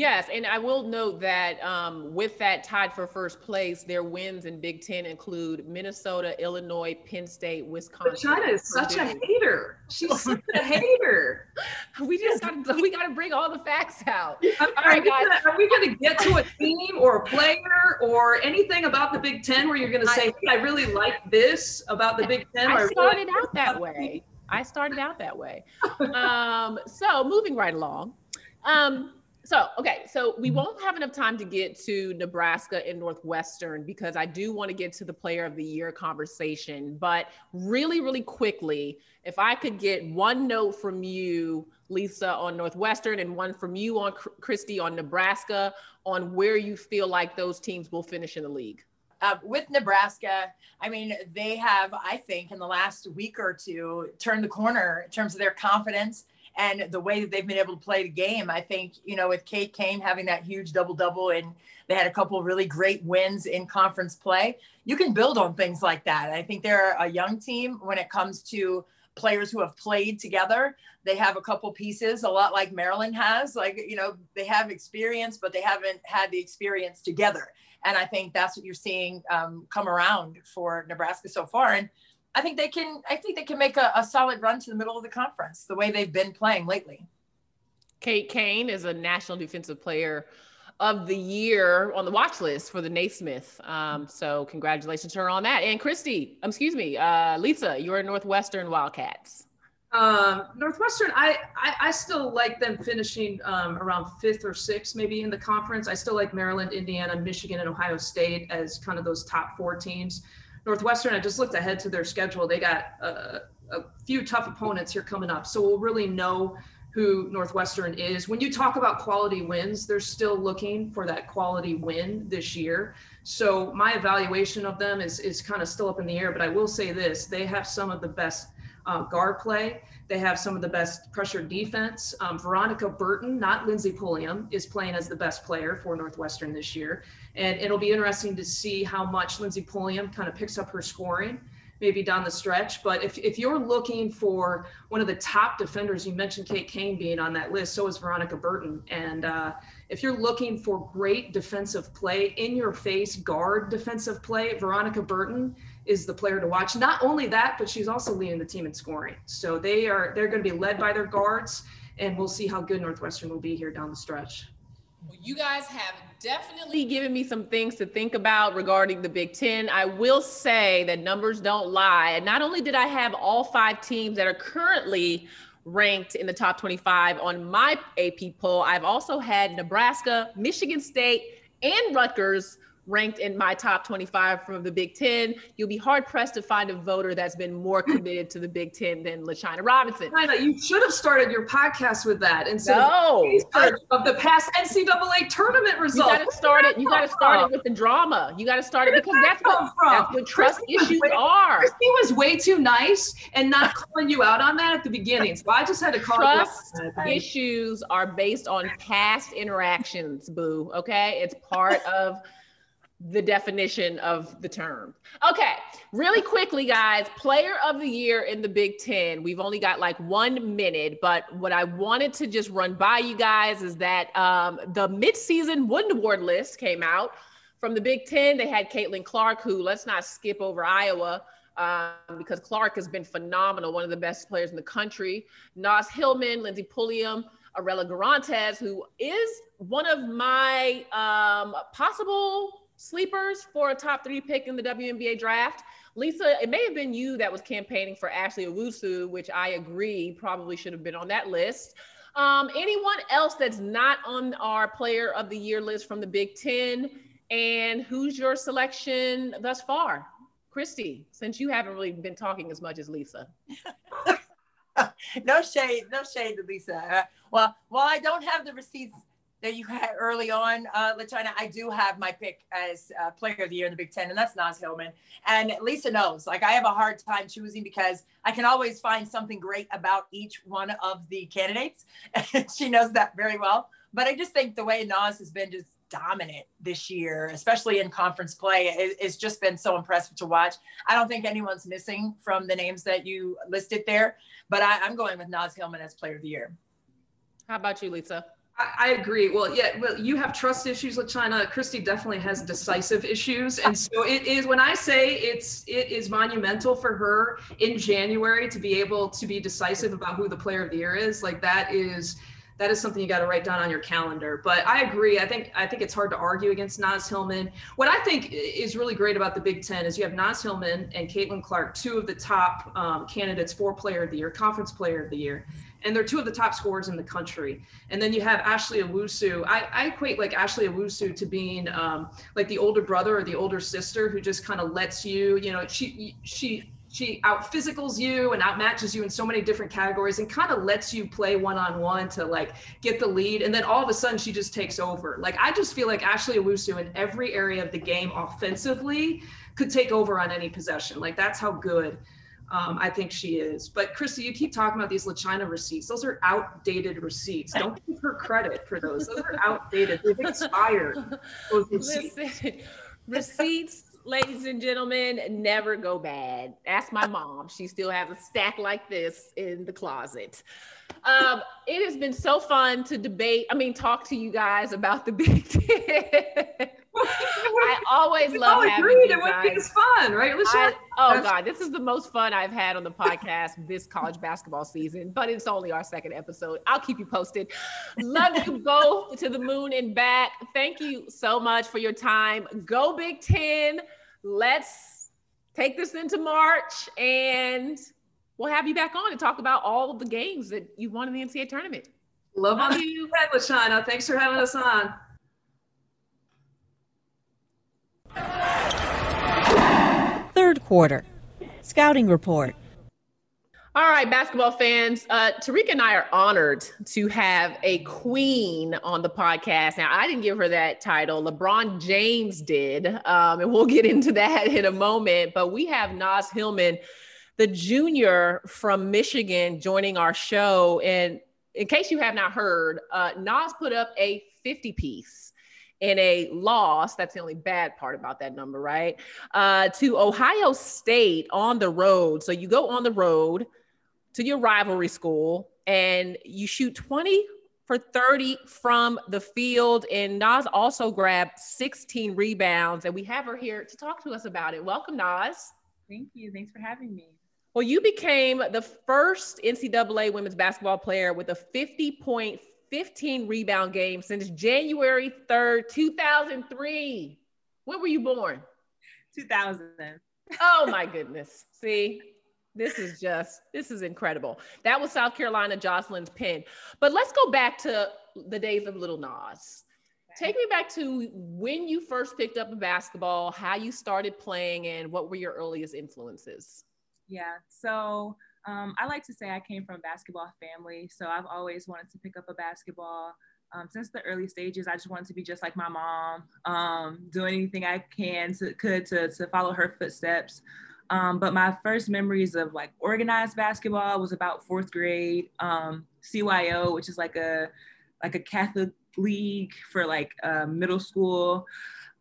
Yes, and I will note that um, with that tied for first place, their wins in Big Ten include Minnesota, Illinois, Penn State, Wisconsin. China is such a hater. She's such a hater. we just got to we got to bring all the facts out. All right, guys. Gonna, are we going to get to a team or a player or anything about the Big Ten where you're going to say, I, hey, I really like this about the Big Ten? I started really out that way. I started out that way. Um, so moving right along. Um, so, okay, so we mm-hmm. won't have enough time to get to Nebraska and Northwestern because I do want to get to the player of the year conversation. But really, really quickly, if I could get one note from you, Lisa, on Northwestern, and one from you on Christy on Nebraska, on where you feel like those teams will finish in the league. Uh, with Nebraska, I mean, they have, I think, in the last week or two, turned the corner in terms of their confidence and the way that they've been able to play the game. I think, you know, with Kate Cain having that huge double double and they had a couple really great wins in conference play, you can build on things like that. I think they're a young team when it comes to players who have played together. They have a couple pieces, a lot like Maryland has. Like, you know, they have experience, but they haven't had the experience together. And I think that's what you're seeing um, come around for Nebraska so far. And I think they can, I think they can make a, a solid run to the middle of the conference the way they've been playing lately. Kate Cain is a national defensive player of the year on the watch list for the Naismith. Um, so congratulations to her on that. And Christy, um, excuse me, uh, Lisa, you're Northwestern Wildcats. Um, Northwestern, I, I, I still like them finishing um, around fifth or sixth, maybe in the conference. I still like Maryland, Indiana, Michigan, and Ohio State as kind of those top four teams. Northwestern, I just looked ahead to their schedule. They got a, a few tough opponents here coming up, so we'll really know who Northwestern is. When you talk about quality wins, they're still looking for that quality win this year. So my evaluation of them is is kind of still up in the air. But I will say this: they have some of the best uh, guard play. They have some of the best pressure defense. Um, Veronica Burton, not Lindsey Pulliam, is playing as the best player for Northwestern this year. And it'll be interesting to see how much Lindsey Pulliam kind of picks up her scoring maybe down the stretch. But if, if you're looking for one of the top defenders, you mentioned Kate Cain being on that list, so is Veronica Burton. And uh, if you're looking for great defensive play, in your face guard defensive play, Veronica Burton is the player to watch. Not only that, but she's also leading the team in scoring. So they are they're going to be led by their guards, and we'll see how good Northwestern will be here down the stretch. Well, you guys have definitely given me some things to think about regarding the Big Ten. I will say that numbers don't lie. And not only did I have all five teams that are currently ranked in the top 25 on my AP poll, I've also had Nebraska, Michigan State, and Rutgers ranked in my top 25 from the Big Ten. You'll be hard pressed to find a voter that's been more committed to the Big Ten than LaChina Robinson. China, you should have started your podcast with that instead no. of, of the past NCAA tournament results. You got to start it. You got to start it with the drama. You got to start it because that's what, that's what trust Christy issues way, are. Christy was way too nice and not calling you out on that at the beginning. So I just had to call trust issues are based on past interactions. Boo. Okay, it's part of the definition of the term. Okay, really quickly, guys, player of the year in the Big Ten. We've only got like one minute, but what I wanted to just run by you guys is that um, the midseason Wooden Award list came out from the Big Ten. They had Caitlin Clark, who let's not skip over Iowa. Um, because Clark has been phenomenal, one of the best players in the country. Naz Hillmon, Lindsey Pulliam, Arella Guirantes, who is one of my um, possible sleepers for a top three pick in the WNBA draft. Lisa, it may have been you that was campaigning for Ashley Owusu, which I agree probably should have been on that list. Um, anyone else that's not on our player of the year list from the Big Ten? And who's your selection thus far? Christy, since you haven't really been talking as much as Lisa. no shade, no shade to Lisa. Uh, well, while I don't have the receipts that you had early on, uh, LaChina, I do have my pick as uh, player of the year in the Big Ten, and that's Naz Hillmon. And Lisa knows, like, I have a hard time choosing because I can always find something great about each one of the candidates. she knows that very well. But I just think the way Naz has been just dominant this year, especially in conference play, it, it's just been so impressive to watch. I don't think anyone's missing from the names that you listed there, but I, I'm going with Naz Hillmon as player of the year. How about you, Lisa? I agree. Well, yeah, well, you have trust issues with China. Christy definitely has decisive issues, and so it is. When I say it's, it is monumental for her in January to be able to be decisive about who the player of the year is. Like that is that is something you got to write down on your calendar. But I agree. I think I think it's hard to argue against Naz Hillmon. What I think is really great about the Big Ten is you have Naz Hillmon and Caitlin Clark, two of the top um, candidates for Player of the Year, Conference Player of the Year and they're two of the top scorers in the country. And then you have Ashley Owusu. I, I equate like Ashley Owusu to being um, like the older brother or the older sister who just kind of lets you, you know, she she she out physicals you and outmatches you in so many different categories and kind of lets you play one on one to like get the lead. And then all of a sudden she just takes over. Like I just feel like Ashley Owusu in every area of the game offensively could take over on any possession. Like that's how good um, I think she is. But Christy, you keep talking about these LaChina receipts. Those are outdated receipts. Don't give her credit for those. Those are outdated. They've expired. Those receipts. Listen, receipts ladies and gentlemen, never go bad. Ask my mom. She still has a stack like this in the closet. Um, it has been so fun to debate, I mean, talk to you guys about the Big Ten. I always We love all having agreed you it would be fun, right, Lachey? Oh God, this is the most fun I've had on the podcast this college basketball season, but it's only our second episode. I'll keep you posted. Love you both to the moon and back. Thank you so much for your time. Go Big Ten. Let's take this into March and we'll have you back on to talk about all of the games that you've won in the NCAA tournament. Love on you. you, LaChina. Thanks for having us on. Third quarter. Scouting report. All right, basketball fans. Uh, Terrika and I are honored to have a queen on the podcast. Now, I didn't give her that title. LeBron James did. Um, and we'll get into that in a moment. But we have Naz Hillmon, the junior from Michigan, joining our show. And in case you have not heard, uh, Naz put up a 50 piece in a loss. That's the only bad part about that number, right? Uh, to Ohio State on the road. So you go on the road to your rivalry school and you shoot 20 for 30 from the field. And Naz also grabbed 16 rebounds. And we have her here to talk to us about it. Welcome, Naz. Thank you. Thanks for having me. Well, you became the first NCAA women's basketball player with a 50 point, 15 rebound game since January 3rd, 2003. When were you born? 2000. Oh my goodness. See, this is just, this is incredible. That was South Carolina Jocelyn's Penn. But let's go back to the days of Little Naz. Take me back to when you first picked up a basketball, how you started playing, and what were your earliest influences? Yeah. So um, I like to say I came from a basketball family. So I've always wanted to pick up a basketball. Um, since the early stages, I just wanted to be just like my mom, um, do anything I can to could to, to follow her footsteps. Um, but my first memories of like organized basketball was about fourth grade. Um, CYO, which is like a like a Catholic league for like uh, middle school.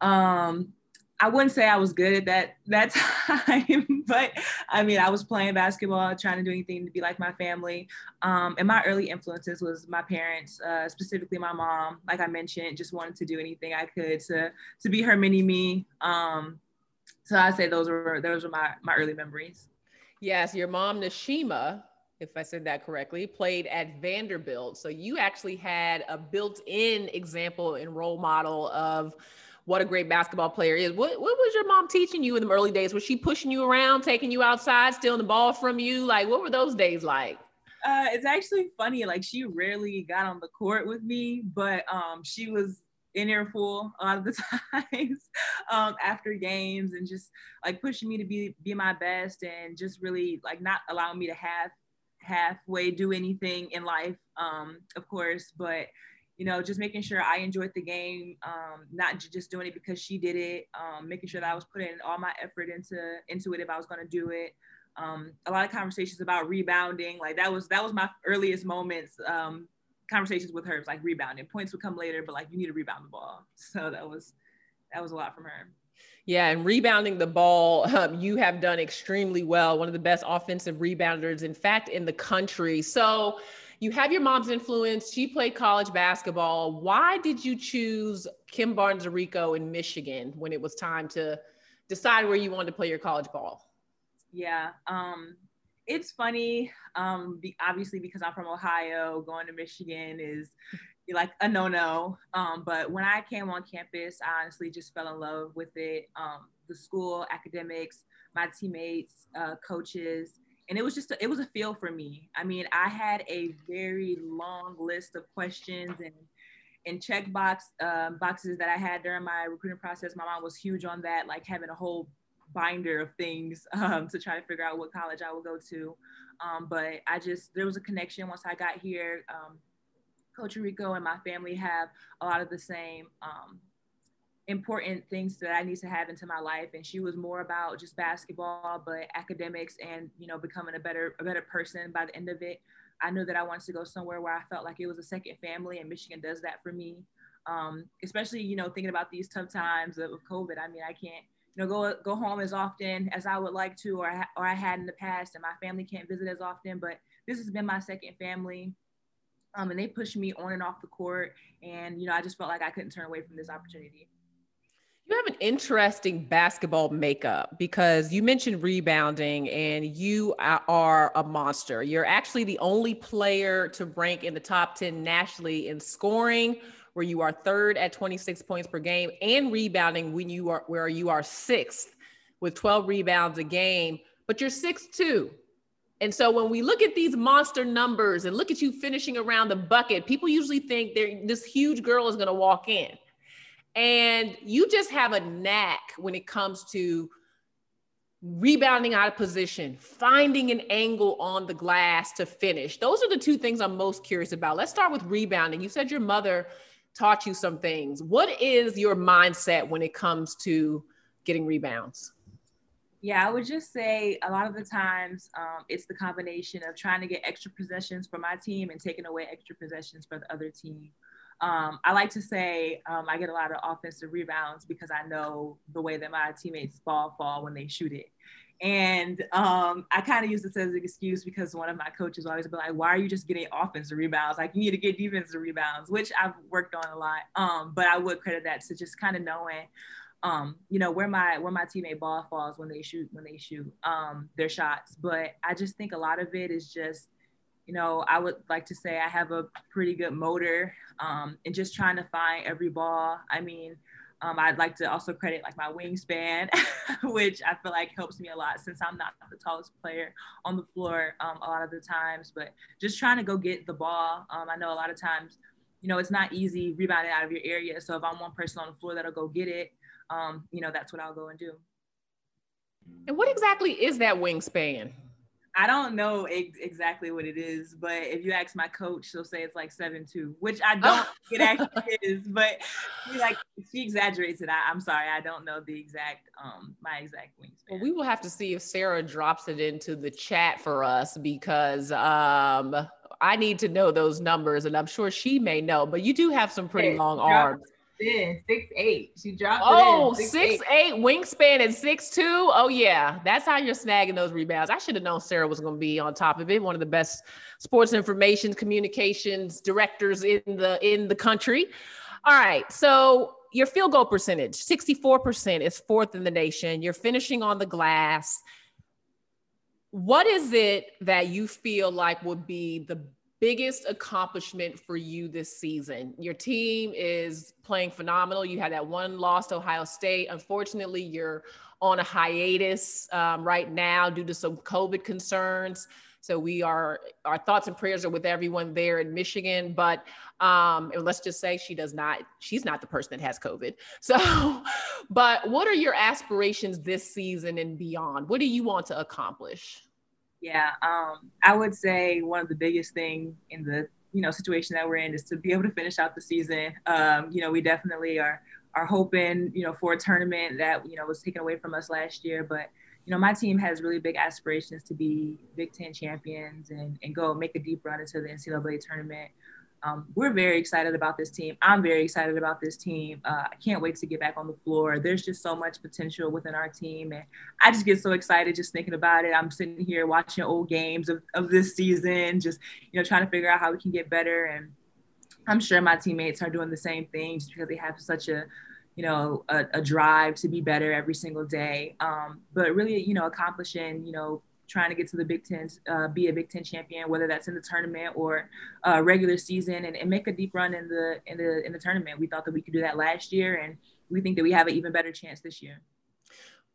Um, I wouldn't say I was good at that that time, but I mean, I was playing basketball, trying to do anything to be like my family. Um, and my early influences was my parents, uh, specifically my mom. Like I mentioned, just wanted to do anything I could to to be her mini me. Um, so I say those were those were my my early memories. Yes, your mom, Nashima, if I said that correctly, played at Vanderbilt. So you actually had a built in example and role model of what a great basketball player is. What, what was your mom teaching you in the early days? Was she pushing you around, taking you outside, stealing the ball from you? Like, what were those days like? Uh, it's actually funny. Like she rarely got on the court with me, but um, she was in there full a lot of the times um, after games and just like pushing me to be be my best and just really like not allowing me to have halfway do anything in life, um, of course, but you know, just making sure I enjoyed the game, um, not j- just doing it because she did it, um, making sure that I was putting all my effort into into it if I was going to do it. Um, a lot of conversations about rebounding, like that was that was my earliest moments. Um, conversations with her, was like rebounding. Points would come later, but like you need to rebound the ball. So that was that was a lot from her. Yeah, and rebounding the ball, um, you have done extremely well. One of the best offensive rebounders, in fact, in the country. So you have your mom's influence. She played college basketball. Why did you choose Kim Barnes Arico in Michigan when it was time to decide where you wanted to play your college ball? Yeah, um, it's funny. Um, be, obviously, because I'm from Ohio, going to Michigan is like a no-no. Um, but when I came on campus, I honestly just fell in love with it. Um, the school, academics, my teammates, uh, coaches, and it was just a, it was a feel for me. I mean, I had a very long list of questions and and check box um, boxes that I had during my recruiting process. My mom was huge on that, like having a whole binder of things um, to try to figure out what college I would go to. Um, but I just there was a connection once I got here. Um, Coach Rico and my family have a lot of the same um, important things that I need to have into my life. And she was more about just basketball, but academics and you know becoming a better a better person by the end of it. I knew that I wanted to go somewhere where I felt like it was a second family, and Michigan does that for me. Um, especially you know thinking about these tough times of COVID. I mean, I can't you know, go go home as often as I would like to, or I, or I had in the past, and my family can't visit as often. But this has been my second family, um, and they pushed me on and off the court, and you know, I just felt like I couldn't turn away from this opportunity. You have an interesting basketball makeup because you mentioned rebounding and you are a monster. You're actually the only player to rank in the top 10 nationally in scoring, where you are third at 26 points per game, and rebounding when you are where you are sixth with 12 rebounds a game, but you're six two. And so when we look at these monster numbers and look at you finishing around the bucket, people usually think this huge girl is going to walk in. And you just have a knack when it comes to rebounding out of position, finding an angle on the glass to finish. Those are the two things I'm most curious about. Let's start with rebounding. You said your mother taught you some things. What is your mindset when it comes to getting rebounds? Yeah, I would just say a lot of the times um, it's the combination of trying to get extra possessions for my team and taking away extra possessions for the other team. Um, I like to say um, I get a lot of offensive rebounds because I know the way that my teammates ball fall when they shoot it. And um, I kind of use this as an excuse because one of my coaches always be like, "Why are you just getting offensive rebounds? Like you need to get defensive rebounds," which I've worked on a lot. Um, but I would credit that to just kind of knowing, um, you know, where my where my teammate ball falls when they shoot when they shoot um, their shots. But I just think a lot of it is just you know, I would like to say I have a pretty good motor um, and just trying to find every ball. I mean, um, I'd like to also credit like my wingspan, which I feel like helps me a lot since I'm not the tallest player on the floor um, a lot of the times. But just trying to go get the ball. Um, I know a lot of times, you know, it's not easy rebounding out of your area. So if I'm one person on the floor that'll go get it, um, you know, that's what I'll go and do. And what exactly is that wingspan? I don't know ex- exactly what it is, but if you ask my coach, she'll say it's like seven two, which I don't it actually is, but she like she exaggerates it. I, am sorry, I don't know the exact um my exact wingspan. Well, we will have to see if Sarah drops it into the chat for us because um I need to know those numbers, and I'm sure she may know. But you do have some pretty long arms in six eight. She dropped. Oh, six, six eight. eight wingspan and six two. Oh yeah, that's how you're snagging those rebounds. I should have known Sarah was going to be on top of it. One of the best sports information communications directors in the in the country. All right, so your field goal percentage, 64% is fourth in the nation. You're finishing on the glass. What is it that you feel like would be the biggest accomplishment for you this season? Your team is playing phenomenal. You had that one loss to Ohio State. Unfortunately, you're on a hiatus um, right now due to some COVID concerns. So we are our thoughts and prayers are with everyone there in Michigan. But um, let's just say she does not. She's not the person that has COVID. So, but what are your aspirations this season and beyond? What do you want to accomplish? Yeah, um, I would say one of the biggest thing in the you know situation that we're in is to be able to finish out the season. Um, you know, we definitely are are hoping you know for a tournament that you know was taken away from us last year, but you know my team has really big aspirations to be Big Ten champions and and go make a deep run into the NCAA tournament. Um, we're very excited about this team. I'm very excited about this team. Uh, I can't wait to get back on the floor. There's just so much potential within our team. And I just get so excited just thinking about it. I'm sitting here watching old games of, of this season, just, you know, trying to figure out how we can get better. And I'm sure my teammates are doing the same thing just because they have such a, you know, a, a drive to be better every single day. Um, but really, you know, accomplishing, you know, trying to get to the Big Ten, uh, be a Big Ten champion, whether that's in the tournament or uh, regular season, and, and, make a deep run in the in the in the tournament. We thought that we could do that last year, and we think that we have an even better chance this year.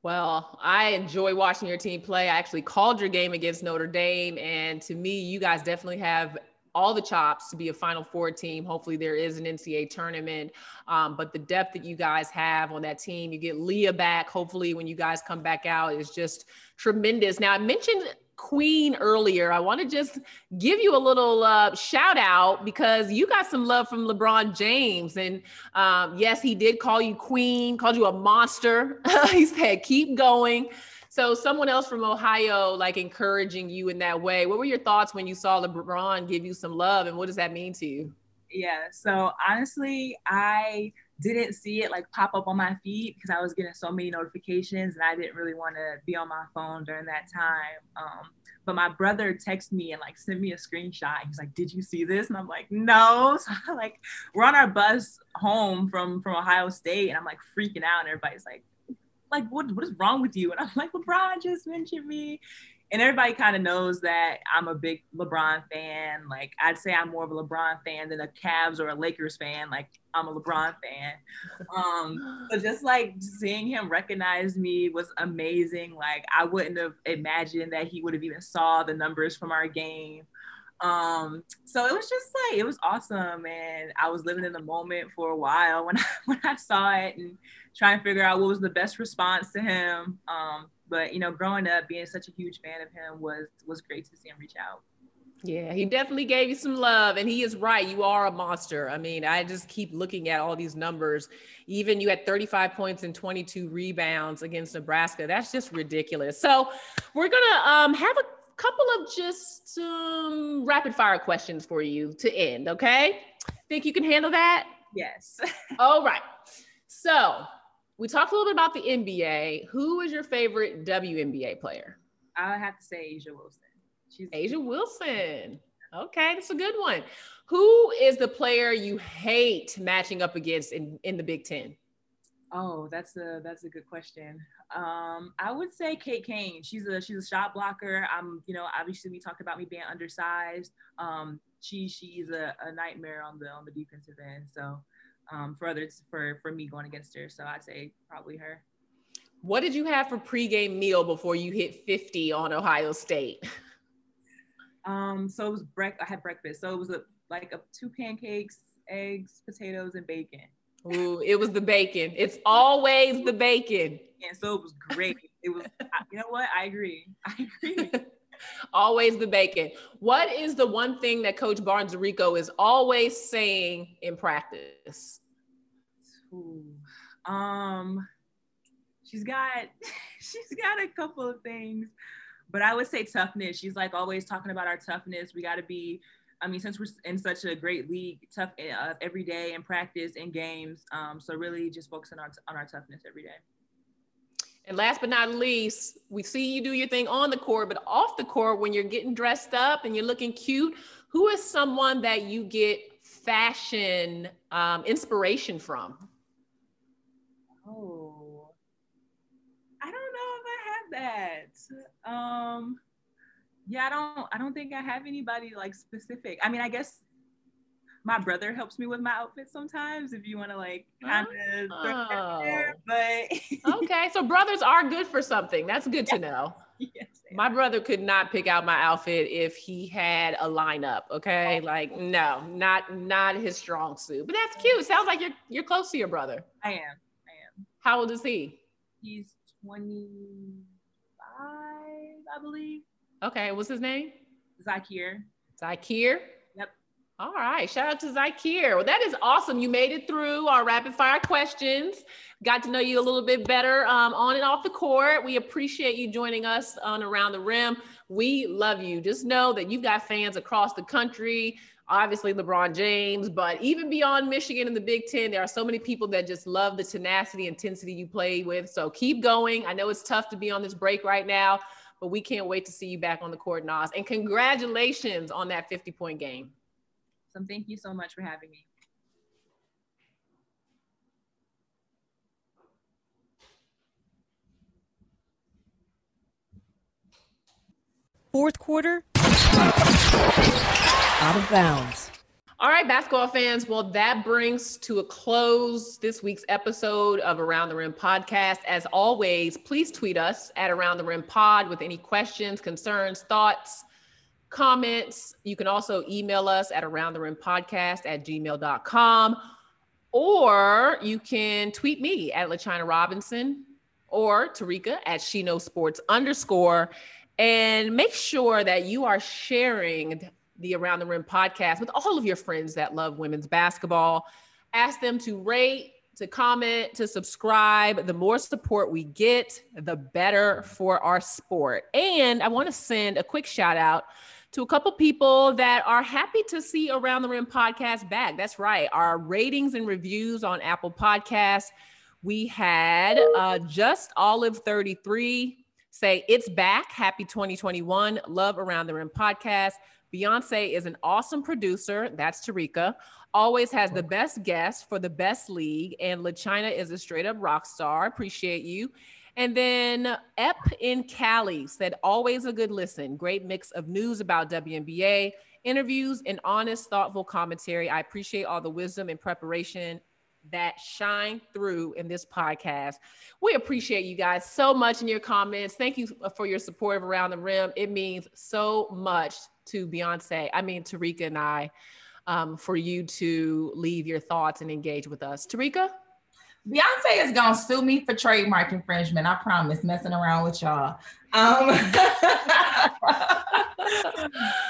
Well, I enjoy watching your team play. I actually called your game against Notre Dame, and to me, you guys definitely have all the chops to be a Final Four team. Hopefully, there is an NCAA tournament. Um, but the depth that you guys have on that team, you get Leah back. Hopefully, when you guys come back out, is just tremendous. Now, I mentioned Queen earlier. I want to just give you a little uh, shout out because you got some love from LeBron James. And um, yes, he did call you Queen, called you a monster. he said, keep going. So someone else from Ohio, like encouraging you in that way. What were your thoughts when you saw LeBron give you some love, and what does that mean to you? Yeah. So honestly, I didn't see it like pop up on my feed because I was getting so many notifications and I didn't really want to be on my phone during that time. Um, but my brother texted me and like sent me a screenshot. He's like, "Did you see this?" And I'm like, "No." So like, we're on our bus home from from Ohio State, and I'm like freaking out, and everybody's like, "Like, what what is wrong with you?" And I'm like, "LeBron just mentioned me." and everybody kind of knows that I'm a big LeBron fan. Like I'd say I'm more of a LeBron fan than a Cavs or a Lakers fan. Like I'm a LeBron fan. Um, but just like seeing him recognize me was amazing. Like I wouldn't have imagined that he would have even saw the numbers from our game. Um, so it was just like it was awesome, and I was living in the moment for a while when I when I saw it and trying to figure out what was the best response to him. Um, but you know, growing up, being such a huge fan of him was was great to see him reach out. Yeah, he definitely gave you some love, and he is right. You are a monster. I mean, I just keep looking at all these numbers. Even you had 35 points and 22 rebounds against Nebraska. That's just ridiculous. So, we're gonna um, have a couple of just um, rapid fire questions for you to end. Okay? Think you can handle that? Yes. all right. So, we talked a little bit about the NBA. Who is your favorite WNBA player? I have to say A'ja Wilson. She's A'ja Wilson. Okay, that's a good one. Who is the player you hate matching up against in, in the Big Ten? Oh, that's a that's a good question. Um, I would say Kate Cain. She's a she's a shot blocker. I'm, you know, obviously we talked about me being undersized. Um, she she's a, a nightmare on the on the defensive end. So um, for others for for me going against her. So I'd say probably her. What did you have for pregame meal before you hit 50 on Ohio State? Um, so it was break. I had breakfast. So it was a, like a two pancakes, eggs, potatoes, and bacon. Ooh, it was the bacon. It's always the bacon. And so it was great. It was. you know what? I agree. I agree. always the bacon. What is the one thing that Coach Barnes Arico is always saying in practice? Ooh, um, she's got she's got a couple of things but I would say toughness. She's like always talking about our toughness. We got to be, I mean, since we're in such a great league, tough uh, every day in practice and games. Um, so really just focusing on, on our toughness every day. And last but not least, we see you do your thing on the court, but off the court, when you're getting dressed up and you're looking cute, who is someone that you get fashion um, inspiration from? Oh, I don't know if I have that. Um, yeah, I don't. I don't think I have anybody like specific. I mean, I guess my brother helps me with my outfit sometimes. If you want to like kind of oh. but okay. So brothers are good for something. That's good to know. Yes, my brother could not pick out my outfit if he had a lineup. Okay, oh. like no, not not his strong suit. But that's cute. Sounds like you're you're close to your brother. I am. I am. How old is he? He's twenty five, I believe. Okay, what's his name? Zakir. Zakir? All right. Shout out to Zakir. Well, that is awesome. You made it through our rapid fire questions. Got to know you a little bit better um, on and off the court. We appreciate you joining us on Around the Rim. We love you. Just know that you've got fans across the country obviously LeBron James, but even beyond Michigan and the Big Ten, there are so many people that just love the tenacity, intensity you play with. So keep going. I know it's tough to be on this break right now, but we can't wait to see you back on the court, Naz. And congratulations on that 50 point game. So thank you so much for having me. Fourth quarter out of bounds. All right, basketball fans. Well, that brings to a close this week's episode of Around the Rim podcast. As always, please tweet us at Around the Rim Pod with any questions, concerns, thoughts, comments. You can also email us at Around the Rim Podcast at gmail.com. Or you can tweet me at LaChina Robinson or Terrika at She Sports underscore. And make sure that you are sharing the Around the Rim podcast with all of your friends that love women's basketball. Ask them to rate, to comment, to subscribe. The more support we get, the better for our sport. And I want to send a quick shout out to a couple people that are happy to see Around the Rim podcast back. That's right. Our ratings and reviews on Apple Podcasts. We had uh, just Olive 33 say, It's back. Happy 2021. Love Around the Rim podcast. Beyonce is an awesome producer. That's Terrika. Always has the best guests for the best league. And LaChina is a straight up rock star. Appreciate you. And then Ep in Cali said, always a good listen. Great mix of news about WNBA, interviews, and honest, thoughtful commentary. I appreciate all the wisdom and preparation that shine through in this podcast. We appreciate you guys so much in your comments. Thank you for your support of Around the Rim. It means so much to Beyonce, I mean, Terrika and I, um, for you to leave your thoughts and engage with us. Terrika? Beyonce is gonna sue me for trademark infringement. I promise. Messing around with y'all. Um,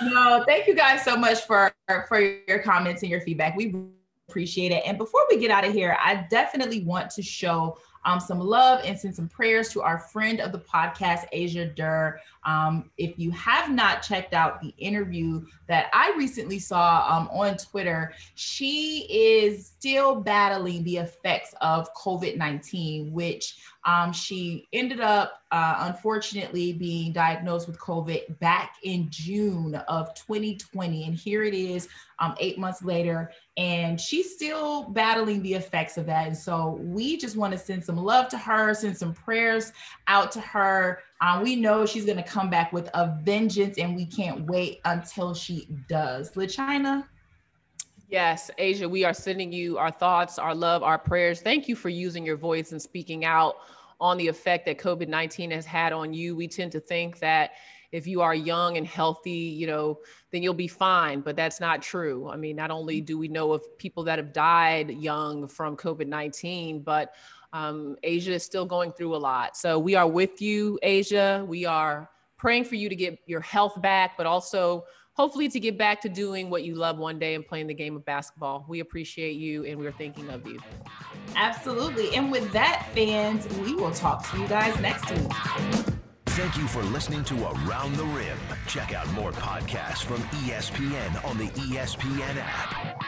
no, thank you guys so much for for your comments and your feedback. We appreciate it. And before we get out of here, I definitely want to show um, some love and send some prayers to our friend of the podcast, Asia Durr. Um, if you have not checked out the interview that I recently saw um, on Twitter, she is still battling the effects of COVID 19, which um, she ended up, uh, unfortunately, being diagnosed with COVID back in June of 2020. And here it is, um, eight months later, and she's still battling the effects of that. And so we just want to send some love to her, send some prayers out to her. Um, we know she's going to come back with a vengeance, and we can't wait until she does. LaChina? Yes, Asia, we are sending you our thoughts, our love, our prayers. Thank you for using your voice and speaking out on the effect that COVID 19 has had on you. We tend to think that if you are young and healthy, you know, then you'll be fine. But that's not true. I mean, not only do we know of people that have died young from COVID 19, but um, Asia is still going through a lot. So we are with you, Asia. We are praying for you to get your health back, but also hopefully to get back to doing what you love one day and playing the game of basketball. We appreciate you and we're thinking of you. Absolutely. And with that, fans, we will talk to you guys next week. Thank you for listening to Around the Rim. Check out more podcasts from ESPN on the ESPN app.